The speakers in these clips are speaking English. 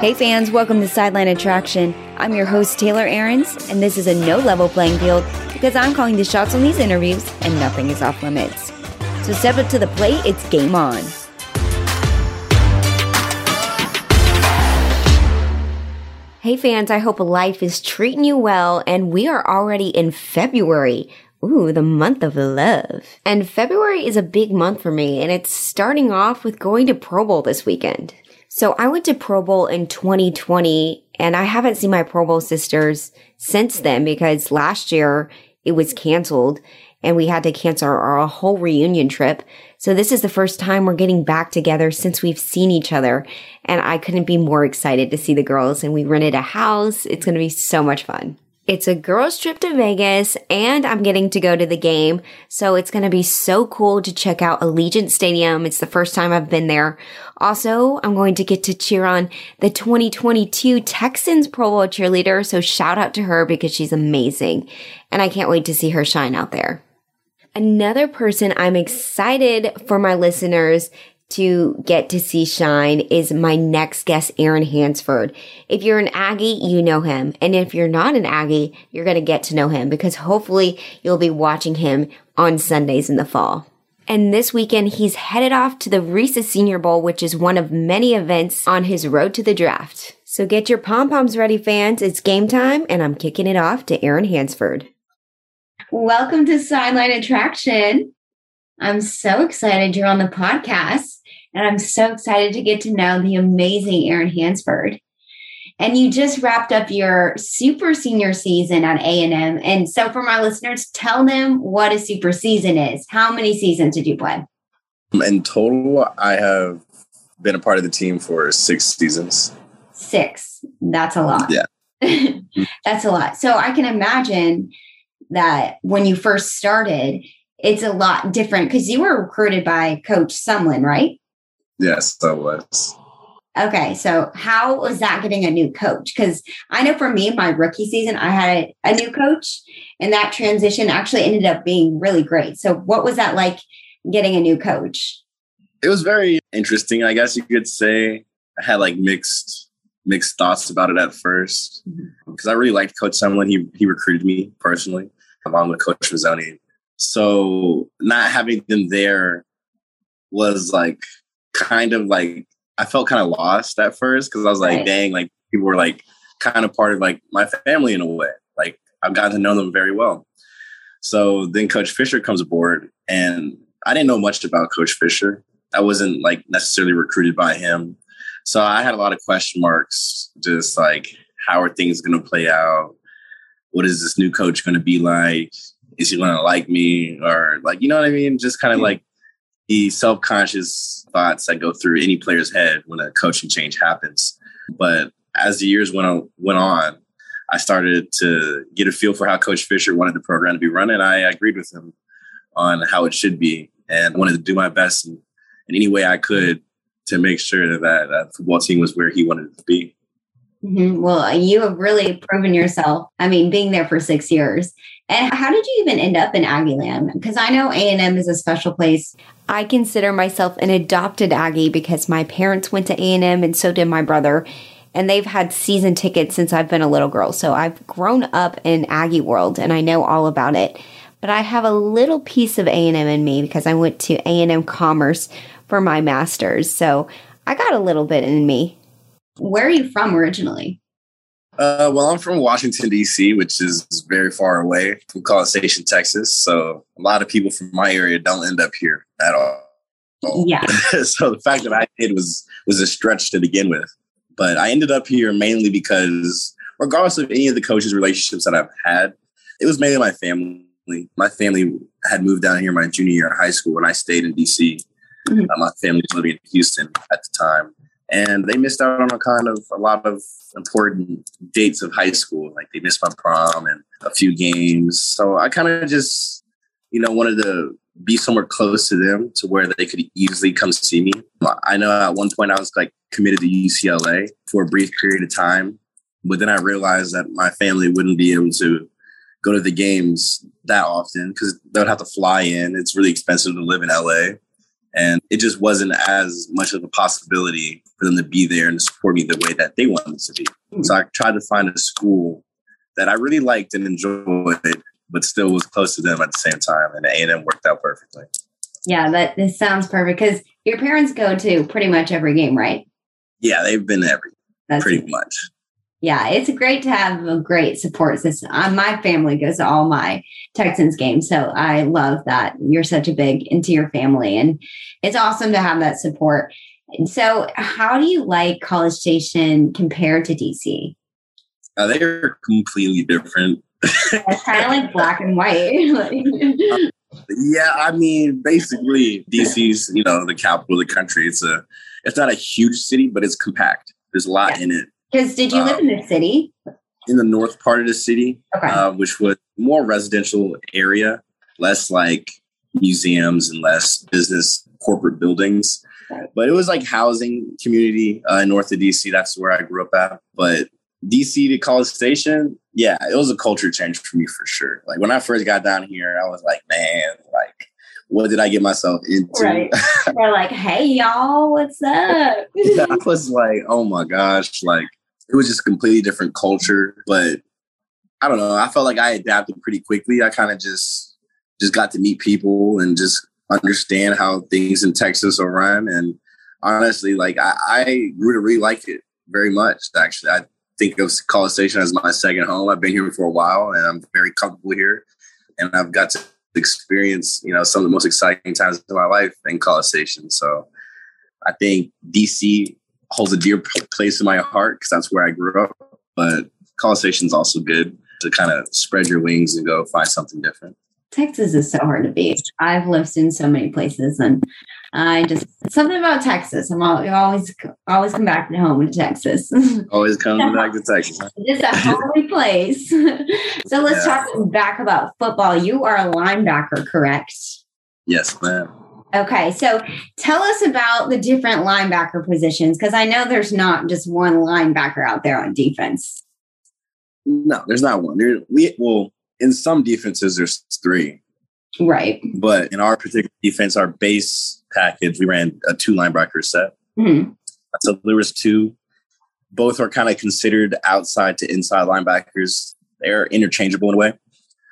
Hey fans, welcome to Sideline Attraction. I'm your host, Taylor Arenz, and this is a no level playing field because I'm calling the shots on these interviews and nothing is off limits. So step up to the plate, it's game on. Hey fans, I hope life is treating you well, and we are already in February. Ooh, the month of love. And February is a big month for me, and it's starting off with going to Pro Bowl this weekend. So I went to Pro Bowl in 2020 and I haven't seen my Pro Bowl sisters since then because last year it was canceled and we had to cancel our, our, whole reunion trip. So this is the first time we're getting back together since we've seen each other. And I couldn't be more excited to see the girls and we rented a house. It's going to be so much fun. It's a girls trip to Vegas and I'm getting to go to the game. So it's going to be so cool to check out Allegiant Stadium. It's the first time I've been there. Also, I'm going to get to cheer on the 2022 Texans Pro Bowl cheerleader. So shout out to her because she's amazing. And I can't wait to see her shine out there. Another person I'm excited for my listeners to get to see shine is my next guest, Aaron Hansford. If you're an Aggie, you know him. And if you're not an Aggie, you're going to get to know him because hopefully you'll be watching him on Sundays in the fall. And this weekend, he's headed off to the Reese's Senior Bowl, which is one of many events on his road to the draft. So get your pom poms ready, fans. It's game time, and I'm kicking it off to Aaron Hansford. Welcome to Sideline Attraction. I'm so excited you're on the podcast. And I'm so excited to get to know the amazing Aaron Hansford. And you just wrapped up your super senior season at A&M. And so for my listeners, tell them what a super season is. How many seasons did you play? In total, I have been a part of the team for six seasons. Six. That's a lot. Yeah. That's a lot. So I can imagine that when you first started, it's a lot different because you were recruited by Coach Sumlin, right? Yes, that was. Okay, so how was that getting a new coach? Because I know for me, my rookie season, I had a, a, new coach, and that transition actually ended up being really great. So, what was that like getting a new coach? It was very interesting, I guess you could say. I had like mixed mixed thoughts about it at first because mm-hmm. I really liked Coach Sumlin. He he recruited me personally, along with Coach Mazzone. So, not having them there was like kind of like I felt kind of lost at first because I was like, right. dang, like people were like kind of part of like my family in a way. Like I've gotten to know them very well. So then Coach Fisher comes aboard, and I didn't know much about Coach Fisher. I wasn't like necessarily recruited by him. So I had a lot of question marks, just like how are things going to play out? What is this new coach going to be like? Is he going to like me? Or like, you know what I mean? Just kind of like the self-conscious thoughts that go through any player's head when a coaching change happens. But as the years went on, went on, I started to get a feel for how Coach Fisher wanted the program to be run, and I agreed with him on how it should be, and wanted to do my best in, in any way I could to make sure that that football team was where he wanted it to be. Mm-hmm. Well, you have really proven yourself. I mean, being there for six years. And how did you even end up in Aggieland? Because I know A and M is a special place. I consider myself an adopted Aggie because my parents went to A and so did my brother. And they've had season tickets since I've been a little girl. So I've grown up in Aggie world, and I know all about it. But I have a little piece of A and M in me because I went to A and M Commerce for my master's. So I got a little bit in me. Where are you from originally? Uh, well, I'm from Washington, D.C., which is very far away from College Station, Texas. So a lot of people from my area don't end up here at all. Yeah. so the fact that I did was was a stretch to begin with. But I ended up here mainly because, regardless of any of the coaches' relationships that I've had, it was mainly my family. My family had moved down here my junior year of high school, and I stayed in D.C. Mm-hmm. Uh, my family was living in Houston at the time and they missed out on a kind of a lot of important dates of high school. Like they missed my prom and a few games. So I kind of just, you know, wanted to be somewhere close to them to where they could easily come see me. I know at one point I was like committed to UCLA for a brief period of time, but then I realized that my family wouldn't be able to go to the games that often because they would have to fly in. It's really expensive to live in LA And it just wasn't as much of a possibility for them to be there and support me the way that they wanted to be. So I tried to find a school that I really liked and enjoyed, but still was close to them at the same time. And A&M worked out perfectly. Yeah, that this sounds perfect because your parents go to pretty much every game, right? Yeah, they've been every That's pretty much. Yeah, it's great to have a great support system. Uh, my family goes to all my Texans games, so I love that you're such a big into your family, and it's awesome to have that support. So, how do you like College Station compared to DC? Uh, they're completely different. it's kind of like black and white. yeah, I mean, basically, DC's you know the capital of the country. It's a it's not a huge city, but it's compact. There's a lot yeah. in it because did you um, live in the city? In the north part of the city, okay. uh, which was more residential area, less like museums and less business corporate buildings. Right. But it was like housing community uh, north of DC. That's where I grew up at. But DC to College Station, yeah, it was a culture change for me for sure. Like when I first got down here, I was like, man, like what did I get myself into? Right. They're like, hey y'all, what's up? I was like, oh my gosh, like it was just a completely different culture. But I don't know. I felt like I adapted pretty quickly. I kind of just just got to meet people and just understand how things in Texas are run. And honestly, like I, I grew to really like it very much. Actually, I think of College Station as my second home. I've been here for a while, and I'm very comfortable here. And I've got to experience, you know, some of the most exciting times of my life in College Station. So I think DC holds a dear place in my heart because that's where I grew up. But College Station is also good to kind of spread your wings and go find something different. Texas is so hard to beat. I've lived in so many places, and I just something about Texas. I'm always always come back to home to Texas. always coming back to Texas. It's a holy place. so let's yeah. talk back about football. You are a linebacker, correct? Yes, ma'am. Okay, so tell us about the different linebacker positions because I know there's not just one linebacker out there on defense. No, there's not one. There, we, well, in some defenses, there's three. Right. But in our particular defense, our base package, we ran a two linebacker set. Mm-hmm. So there was two. Both are kind of considered outside to inside linebackers. They're interchangeable in a way.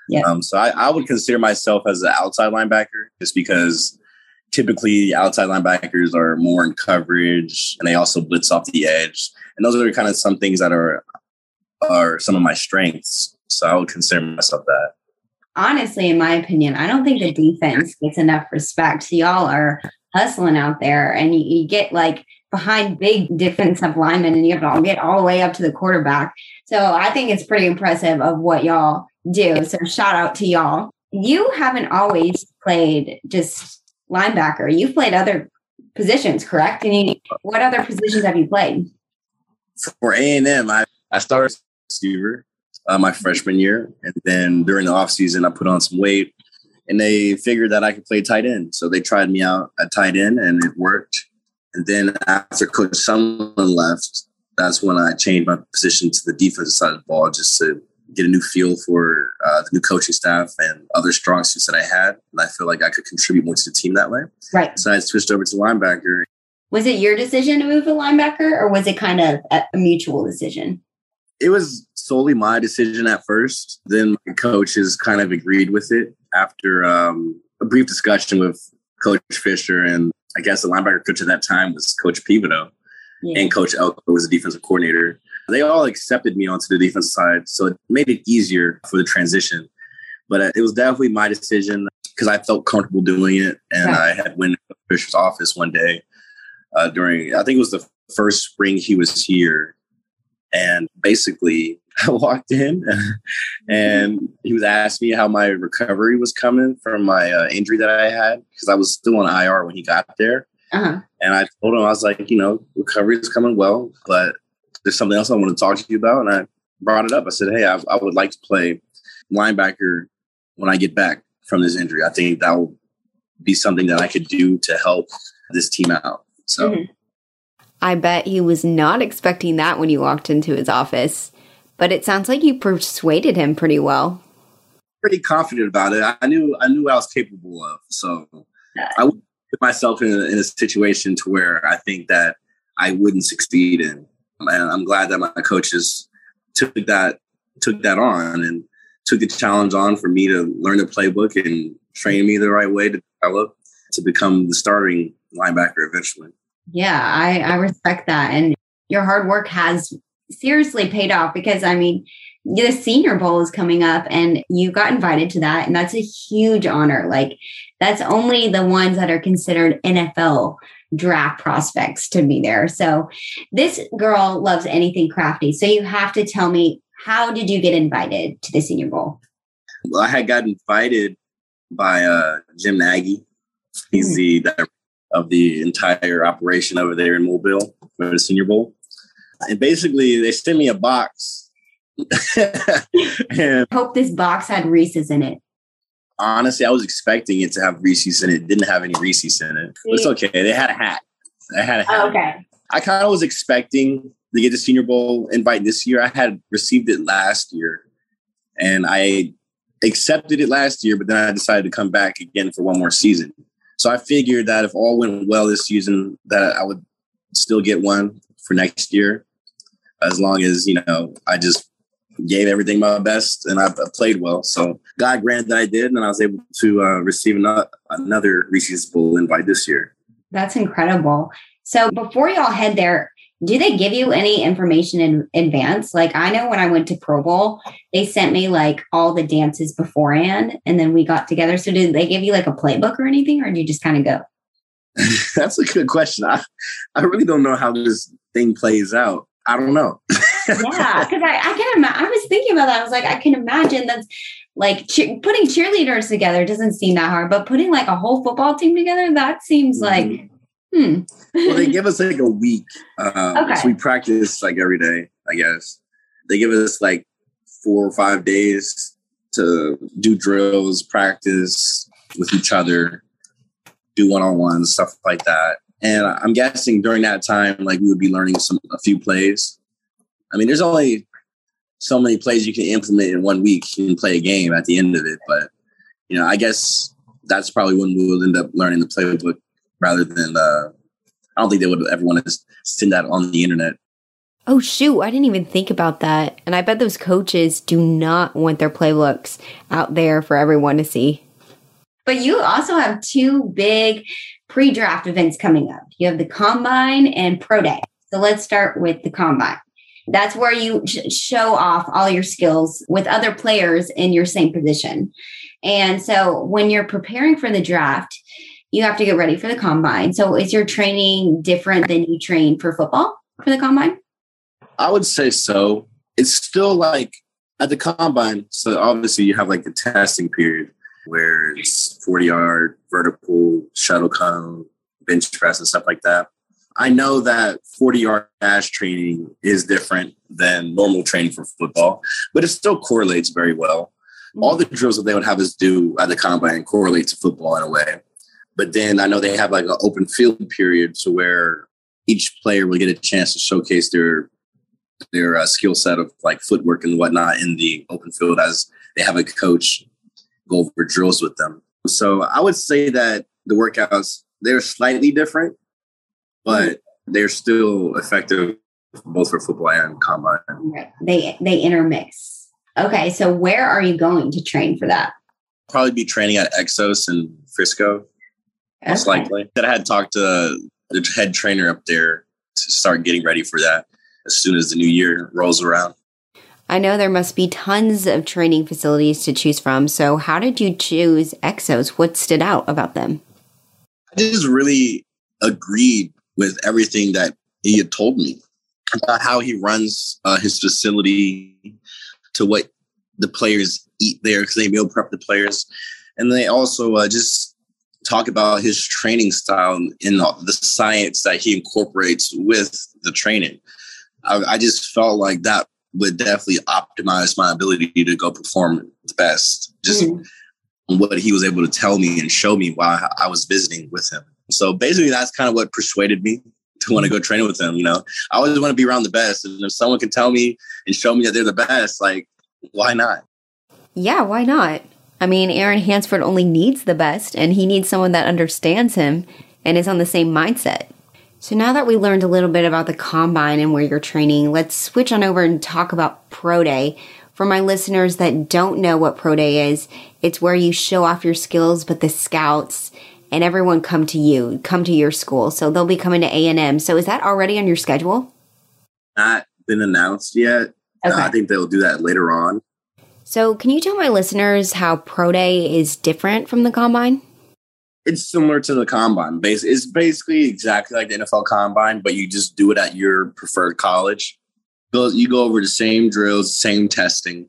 Yeah. Um, so I, I would consider myself as an outside linebacker just because typically outside linebackers are more in coverage and they also blitz off the edge. And those are kind of some things that are are some of my strengths. So I would consider myself that. Honestly, in my opinion, I don't think the defense gets enough respect. Y'all are hustling out there and you, you get like behind big defensive linemen and you have to get all the way up to the quarterback. So I think it's pretty impressive of what y'all do. So shout out to y'all. You haven't always played just linebacker. You've played other positions, correct? And you, what other positions have you played? For A and M, I I started receiver uh, my freshman year, and then during the off season, I put on some weight, and they figured that I could play tight end, so they tried me out at tight end, and it worked. And then after Coach Sumlin left, that's when I changed my position to the defensive side of the ball, just to get a new feel for uh, the new coaching staff and other strong suits that I had. And I feel like I could contribute more to the team that way. Right. So I switched over to linebacker. Was it your decision to move to linebacker or was it kind of a mutual decision? It was solely my decision at first. Then my coaches kind of agreed with it after um, a brief discussion with Coach Fisher and I guess the linebacker coach at that time was Coach Peveto. Yeah. And Coach Elko was the defensive coordinator they all accepted me onto the defensive side, so it made it easier for the transition. But uh, it was definitely my decision because I felt comfortable doing it, and I had went to Fisher's office one day uh, during I think it was the first spring he was here, and basically I walked in and he was asking me how my recovery was coming from my uh, injury that I had because I was still on IR when he got there. Uh-huh. And I told him I was like, you know, recovery is coming well, but there's something else I want to talk to you about. And I brought it up. I said, Hey, I, I would like to play linebacker when I get back from this injury. I think that will be something that I could do to help this team out. So mm-hmm. I bet he was not expecting that when you walked into his office, but it sounds like you persuaded him pretty well. Pretty confident about it. I knew I knew I was capable of. So I would myself in a, in a situation to where I think that I wouldn't succeed in. And I'm glad that my coaches took that took that on and took the challenge on for me to learn the playbook and train me the right way to develop to become the starting linebacker eventually. Yeah, I, I respect that. And your hard work has seriously paid off because I mean, the senior bowl is coming up and you got invited to that and that's a huge honor like that's only the ones that are considered nfl draft prospects to be there. So this girl loves anything crafty. So you have to tell me how did you get invited to the senior bowl? Well i had got invited by uh, jim nagy. He's mm-hmm. the director of the entire operation over there in mobile for the senior bowl. And basically they sent me a box. And hope this box had Reese's in it. Honestly, I was expecting it to have Reese's in it. it didn't have any Reese's in it. But it's okay. They had a hat. I had a oh, hat. Oh, okay. I kind of was expecting to get the Senior Bowl invite this year. I had received it last year, and I accepted it last year, but then I decided to come back again for one more season. So I figured that if all went well this season, that I would still get one for next year, as long as you know I just gave everything my best and I played well. So God granted that I did, and I was able to uh, receive another, another Reese's Bowl invite this year. That's incredible. So before y'all head there, do they give you any information in advance? Like I know when I went to Pro Bowl, they sent me like all the dances beforehand, and then we got together. So did they give you like a playbook or anything, or do you just kind of go? That's a good question. I, I really don't know how this thing plays out. I don't know. yeah, because I, I can imagine. I was thinking about that. I was like, I can imagine that's like che- putting cheerleaders together doesn't seem that hard, but putting like a whole football team together that seems mm-hmm. like hmm. well, they give us like a week. Um, okay. So we practice like every day. I guess they give us like four or five days to do drills, practice with each other, do one on ones, stuff like that. And I'm guessing during that time, like we would be learning some a few plays. I mean, there's only so many plays you can implement in one week and play a game at the end of it. But you know, I guess that's probably when we will end up learning the playbook rather than. Uh, I don't think they would ever want to send that on the internet. Oh shoot, I didn't even think about that. And I bet those coaches do not want their playbooks out there for everyone to see. But you also have two big pre-draft events coming up. You have the combine and pro day. So let's start with the combine. That's where you show off all your skills with other players in your same position. And so when you're preparing for the draft, you have to get ready for the combine. So is your training different than you train for football for the combine? I would say so. It's still like at the combine. So obviously you have like the testing period where it's 40 yard vertical shuttle cone, bench press, and stuff like that. I know that 40 yard dash training is different than normal training for football, but it still correlates very well. All the drills that they would have us do at the combine correlate to football in a way. But then I know they have like an open field period to where each player will get a chance to showcase their their uh, skill set of like footwork and whatnot in the open field as they have a coach go over drills with them. So I would say that the workouts they're slightly different, but they're still effective both for football and combine. Right. They they intermix. Okay, so where are you going to train for that? Probably be training at Exos in Frisco, most okay. likely. That I had talked to the head trainer up there to start getting ready for that as soon as the new year rolls around. I know there must be tons of training facilities to choose from. So, how did you choose Exos? What stood out about them? I just really agreed with everything that he had told me about how he runs uh, his facility to what the players eat there because they meal prep the players. And they also uh, just talk about his training style and the science that he incorporates with the training. I, I just felt like that would definitely optimize my ability to go perform the best. Just mm-hmm. what he was able to tell me and show me while I was visiting with him. So basically, that's kind of what persuaded me to want to go train with him. You know, I always want to be around the best, and if someone can tell me and show me that they're the best, like, why not? Yeah, why not? I mean, Aaron Hansford only needs the best, and he needs someone that understands him and is on the same mindset. So now that we learned a little bit about the combine and where you're training, let's switch on over and talk about Pro Day. For my listeners that don't know what Pro Day is, it's where you show off your skills, but the scouts and everyone come to you, come to your school. So they'll be coming to A&M. So is that already on your schedule? Not been announced yet. Okay. Uh, I think they'll do that later on. So can you tell my listeners how Pro Day is different from the combine? it's similar to the combine. It's basically exactly like the NFL combine, but you just do it at your preferred college. You go over the same drills, same testing.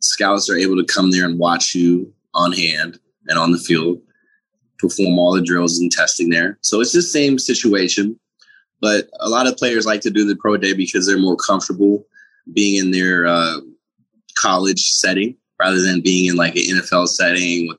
Scouts are able to come there and watch you on hand and on the field, perform all the drills and testing there. So it's the same situation, but a lot of players like to do the pro day because they're more comfortable being in their uh, college setting rather than being in like an NFL setting with,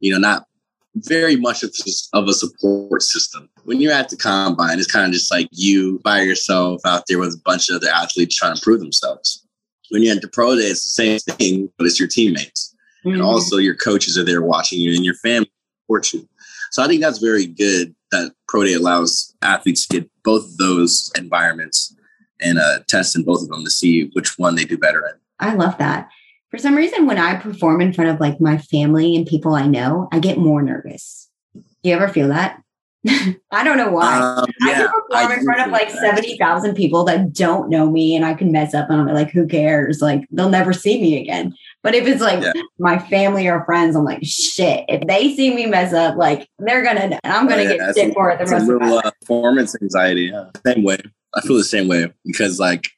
you know, not very much of, of a support system. When you're at the combine, it's kind of just like you by yourself out there with a bunch of other athletes trying to prove themselves. When you're at the pro day, it's the same thing, but it's your teammates. Mm-hmm. And also your coaches are there watching you and your family you. So I think that's very good that pro day allows athletes to get both those environments and uh, test in both of them to see which one they do better in. I love that for some reason when i perform in front of like my family and people i know i get more nervous do you ever feel that I don't know why. Um, yeah, I can perform I in front of like 70,000 people that don't know me and I can mess up and I'm like, who cares? Like, they'll never see me again. But if it's like yeah. my family or friends, I'm like, shit. If they see me mess up, like, they're going to, I'm going to oh, yeah, get sick for it the rest of my life. Uh, performance anxiety. Yeah. Same way. I feel the same way because, like,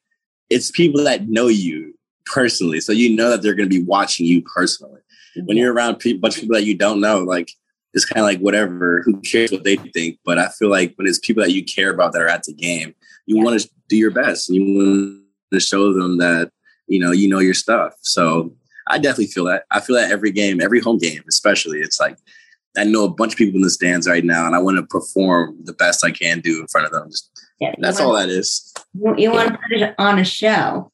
it's people that know you personally. So you know that they're to be watching you personally. When you're around a bunch of people that you don't know, like it's kind of like whatever, who cares what they think? But I feel like when it's people that you care about that are at the game, you yeah. want to do your best and you want to show them that, you know, you know your stuff. So I definitely feel that. I feel that every game, every home game, especially. It's like I know a bunch of people in the stands right now, and I want to perform the best I can do in front of them. Yeah, that's all that is. You want to put it on a show.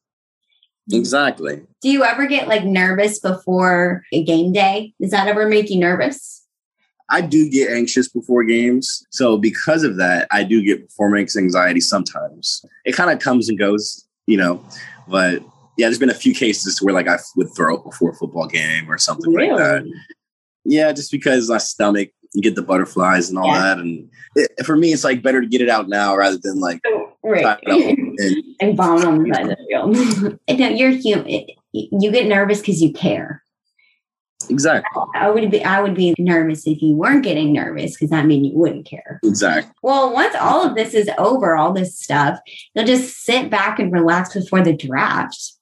Exactly. Do you ever get like nervous before a game day? Does that ever make you nervous? I do get anxious before games. So because of that, I do get performance anxiety sometimes. It kind of comes and goes, you know, but yeah, there's been a few cases where like I would throw up before a football game or something really? like that. Yeah, just because my stomach, you get the butterflies and all yeah. that. And it, for me, it's like better to get it out now rather than like oh, right. and, and bomb on the side of the field. no, you're human. You get nervous because you care. Exactly. I would be I would be nervous if you weren't getting nervous because that mean you wouldn't care. Exactly. Well, once all of this is over, all this stuff, you'll just sit back and relax before the draft.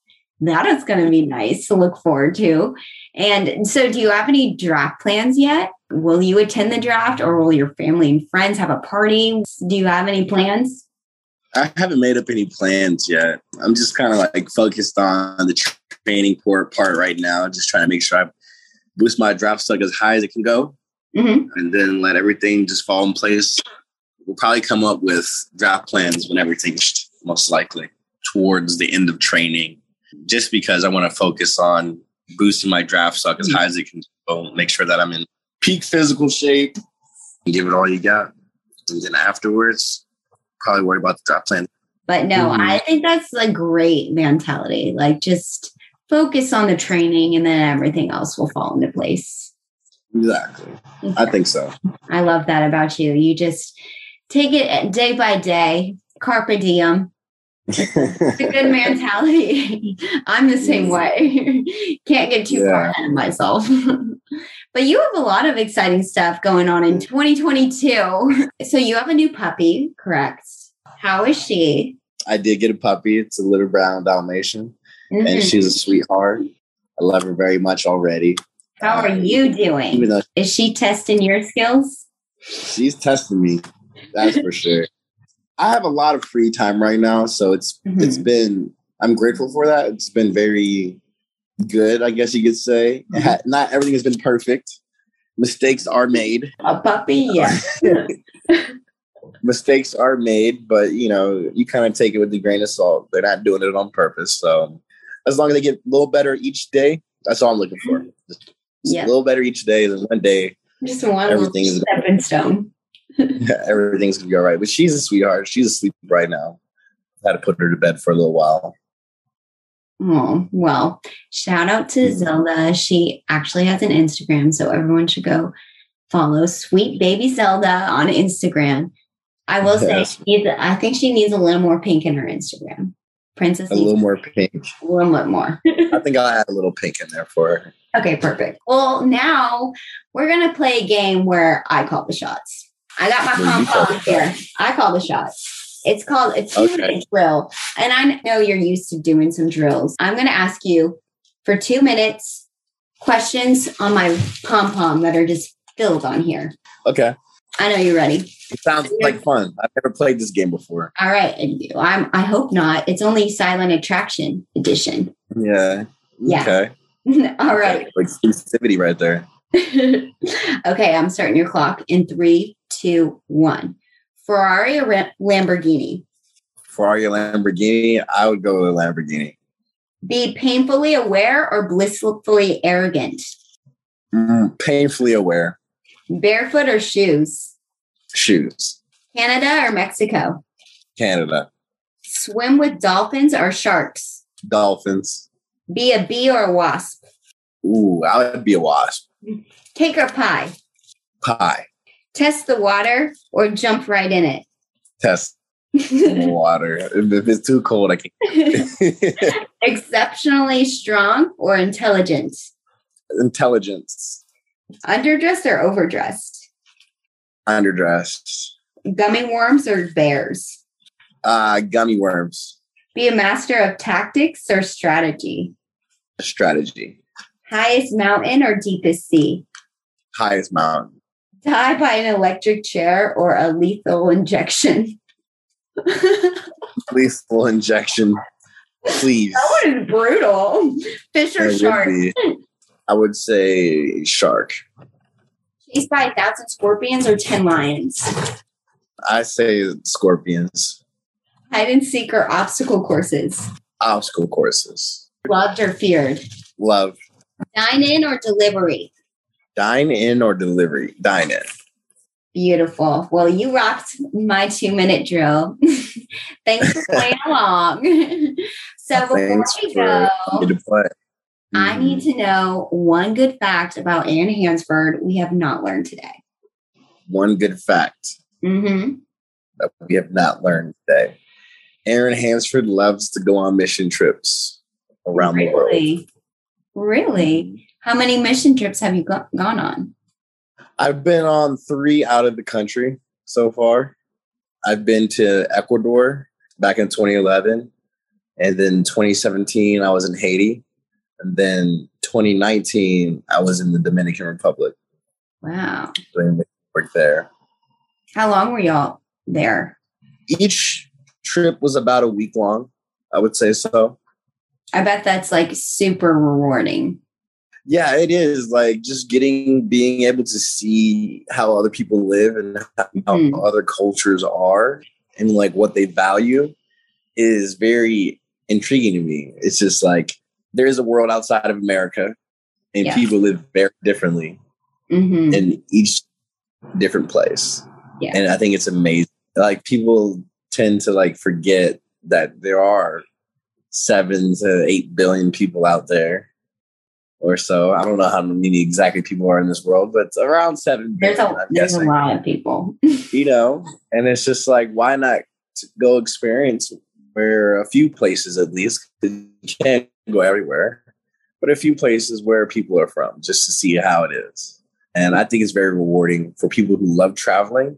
That is going to be nice to look forward to. And so, do you have any draft plans yet? Will you attend the draft or will your family and friends have a party? Do you have any plans? I haven't made up any plans yet. I'm just kind of like focused on the training port part right now, just trying to make sure I boost my draft stock as high as it can go, mm-hmm. and then let everything just fall in place. We'll probably come up with draft plans when everything's most likely towards the end of training, just because I want to focus on boosting my draft stock as mm-hmm. high as it can go. Make sure that I'm in peak physical shape and give it all you got, and then afterwards probably worry about the draft plan. But no, mm-hmm. I think that's a great mentality. Like just focus on the training and then everything else will fall into place. Exactly. I think so. I love that about you. You just take it day by day, carpe diem. It's a good mentality. I'm the same way. Can't get too yeah. far ahead of myself. but you have a lot of exciting stuff going on in 2022. So you have a new puppy, correct? How is she? I did get a puppy. It's a little brown Dalmatian, mm-hmm. and she's a sweetheart. I love her very much already. How are um, you doing? Though, is she testing your skills? She's testing me. That's for sure. I have a lot of free time right now, so it's mm-hmm. it's been. I'm grateful for that. It's been very good, I guess you could say. Mm-hmm. Not everything has been perfect. Mistakes are made. A puppy, yeah. mistakes are made, but you know, you kind of take it with a grain of salt. They're not doing it on purpose. So as long as they get a little better each day, that's all I'm looking for. Just, just yeah. a little better each day, than one day just one everything is stepping stone. everything's gonna be all right. But she's a sweetheart. She's asleep right now. I had to put her to bed for a little while. Oh, well, shout out to Mhm. Zelda. She actually has an Instagram, so everyone should go follow Sweet Baby Zelda on Instagram. I will say, Yes. she needs, I think she needs a little more pink in her Instagram. Princess A little more pink. a little bit more. I think I'll add a little pink in there for her. okay, perfect. Well, now we're going to play a game where I call the shots. I got my Well, pom pom here. I call the shots. It's called a two Okay. drill. And I know you're used to doing some drills. I'm going to ask you for two minutes questions on my pom pom that are just filled on here. Okay. I know you're ready. It sounds like fun. I've never played this game before. All right. I'm, I hope not. It's only Sideline Attraction edition. Yeah. Yeah. Okay. All right. Like exclusivity right there. okay, I'm starting your clock in three, two, one. Ferrari or Ra- Lamborghini? Ferrari or Lamborghini, I would go with Lamborghini. Be painfully aware or blissfully arrogant? Mm, painfully aware. Barefoot or shoes? Shoes. Canada or Mexico? Canada. Swim with dolphins or sharks? Dolphins. Be a bee or a wasp? Ooh, I would be a wasp. Cake or pie? Pie. Test the water or jump right in it? Test the water. If if it's too cold, I can't. Exceptionally strong or intelligent? Intelligence. Underdressed or overdressed? Underdressed. Gummy worms or bears? Uh, gummy worms. Be a master of tactics or strategy? Strategy. Highest mountain or deepest sea? Highest mountain. Die by an electric chair or a lethal injection? Lethal injection. Please. That one is brutal. Fish or shark? be- I would say shark. Chased by a thousand scorpions or ten lions? I say scorpions. Hide and seek or obstacle courses? Obstacle courses. Loved or feared? Love. Dine in or delivery? Dine in or delivery? Dine in. Beautiful. Well, you rocked my two minute drill. Thanks for playing along. so before Thanks we go, play. I need to know one good fact about Aaron Hansford we have not learned today. one good fact Mm-hmm. that we have not learned today. Aaron Hansford loves to go on mission trips around the world. Really? Really? How many mission trips have you go- gone on? I've been on three out of the country so far. I've been to Ecuador back in 2011, and then 2017 I was in Haiti, and then 2019 I was in the Dominican Republic Wow. doing work there. How long were y'all there? Each trip was about a week long, I would say so. I bet that's like super rewarding. Yeah, it is like just getting being able to see how other people live and how Mhm. other cultures are and like what they value is very intriguing to me. It's just like there is a world outside of America and Yeah. people live very differently Mm-hmm. in each different place. Yeah. And I think it's amazing. Like people tend to like forget that there are seven to eight billion people out there or so. I don't know how many exactly people are in this world, but it's around seven There's billion, a there's a lot of people. You know, and it's just like, why not go experience where a few places at least, you can't go everywhere, but a few places where people are from just to see how it is. And I think it's very rewarding for people who love traveling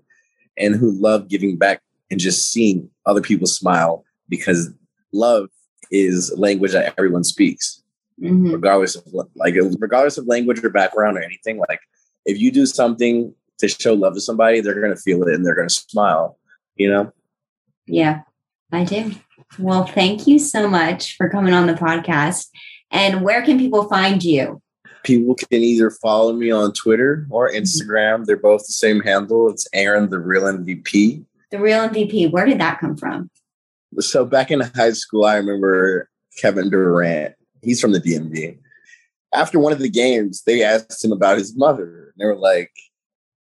and who love giving back and just seeing other people smile because love is language that everyone speaks Mhm. regardless of like regardless of language or background or anything like if you do something to show love to somebody they're going to feel it and they're going to smile you know Yeah, I do. Well, thank you so much for coming on the podcast. And where can people find you? people can either follow me on twitter or instagram they're both the same handle it's aaron the real mvp The Real MVP. Where did that come from? So back in high school i remember kevin durant he's from the dmv after one of the games they asked him about his mother and they were like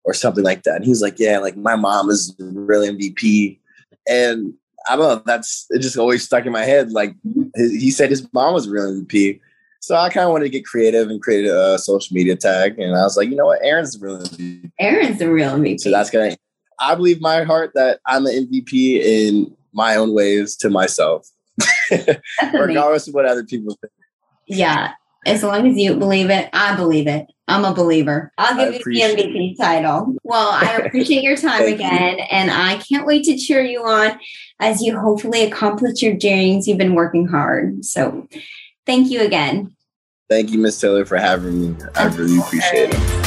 or something like that. And he was like, yeah, like my mom is really MVP. And I don't know, that's it just always stuck in my head. Like he said his mom was really MVP. So I kind of wanted to get creative and create a social media tag. And I was like, you know what? Aaron's the real MVP. Aaron's the real MVP. So that's going to, I believe my heart that I'm the MVP in my own ways to myself, regardless of what other people think. Yeah. As long as you believe it, I believe it. I'm a believer. I'll give you the MVP it. title. Well, I appreciate your time again, you. and I can't wait to cheer you on as you hopefully accomplish your dreams. You've been working hard. So thank you again. Thank you, Miss Taylor, for having me. I really appreciate it.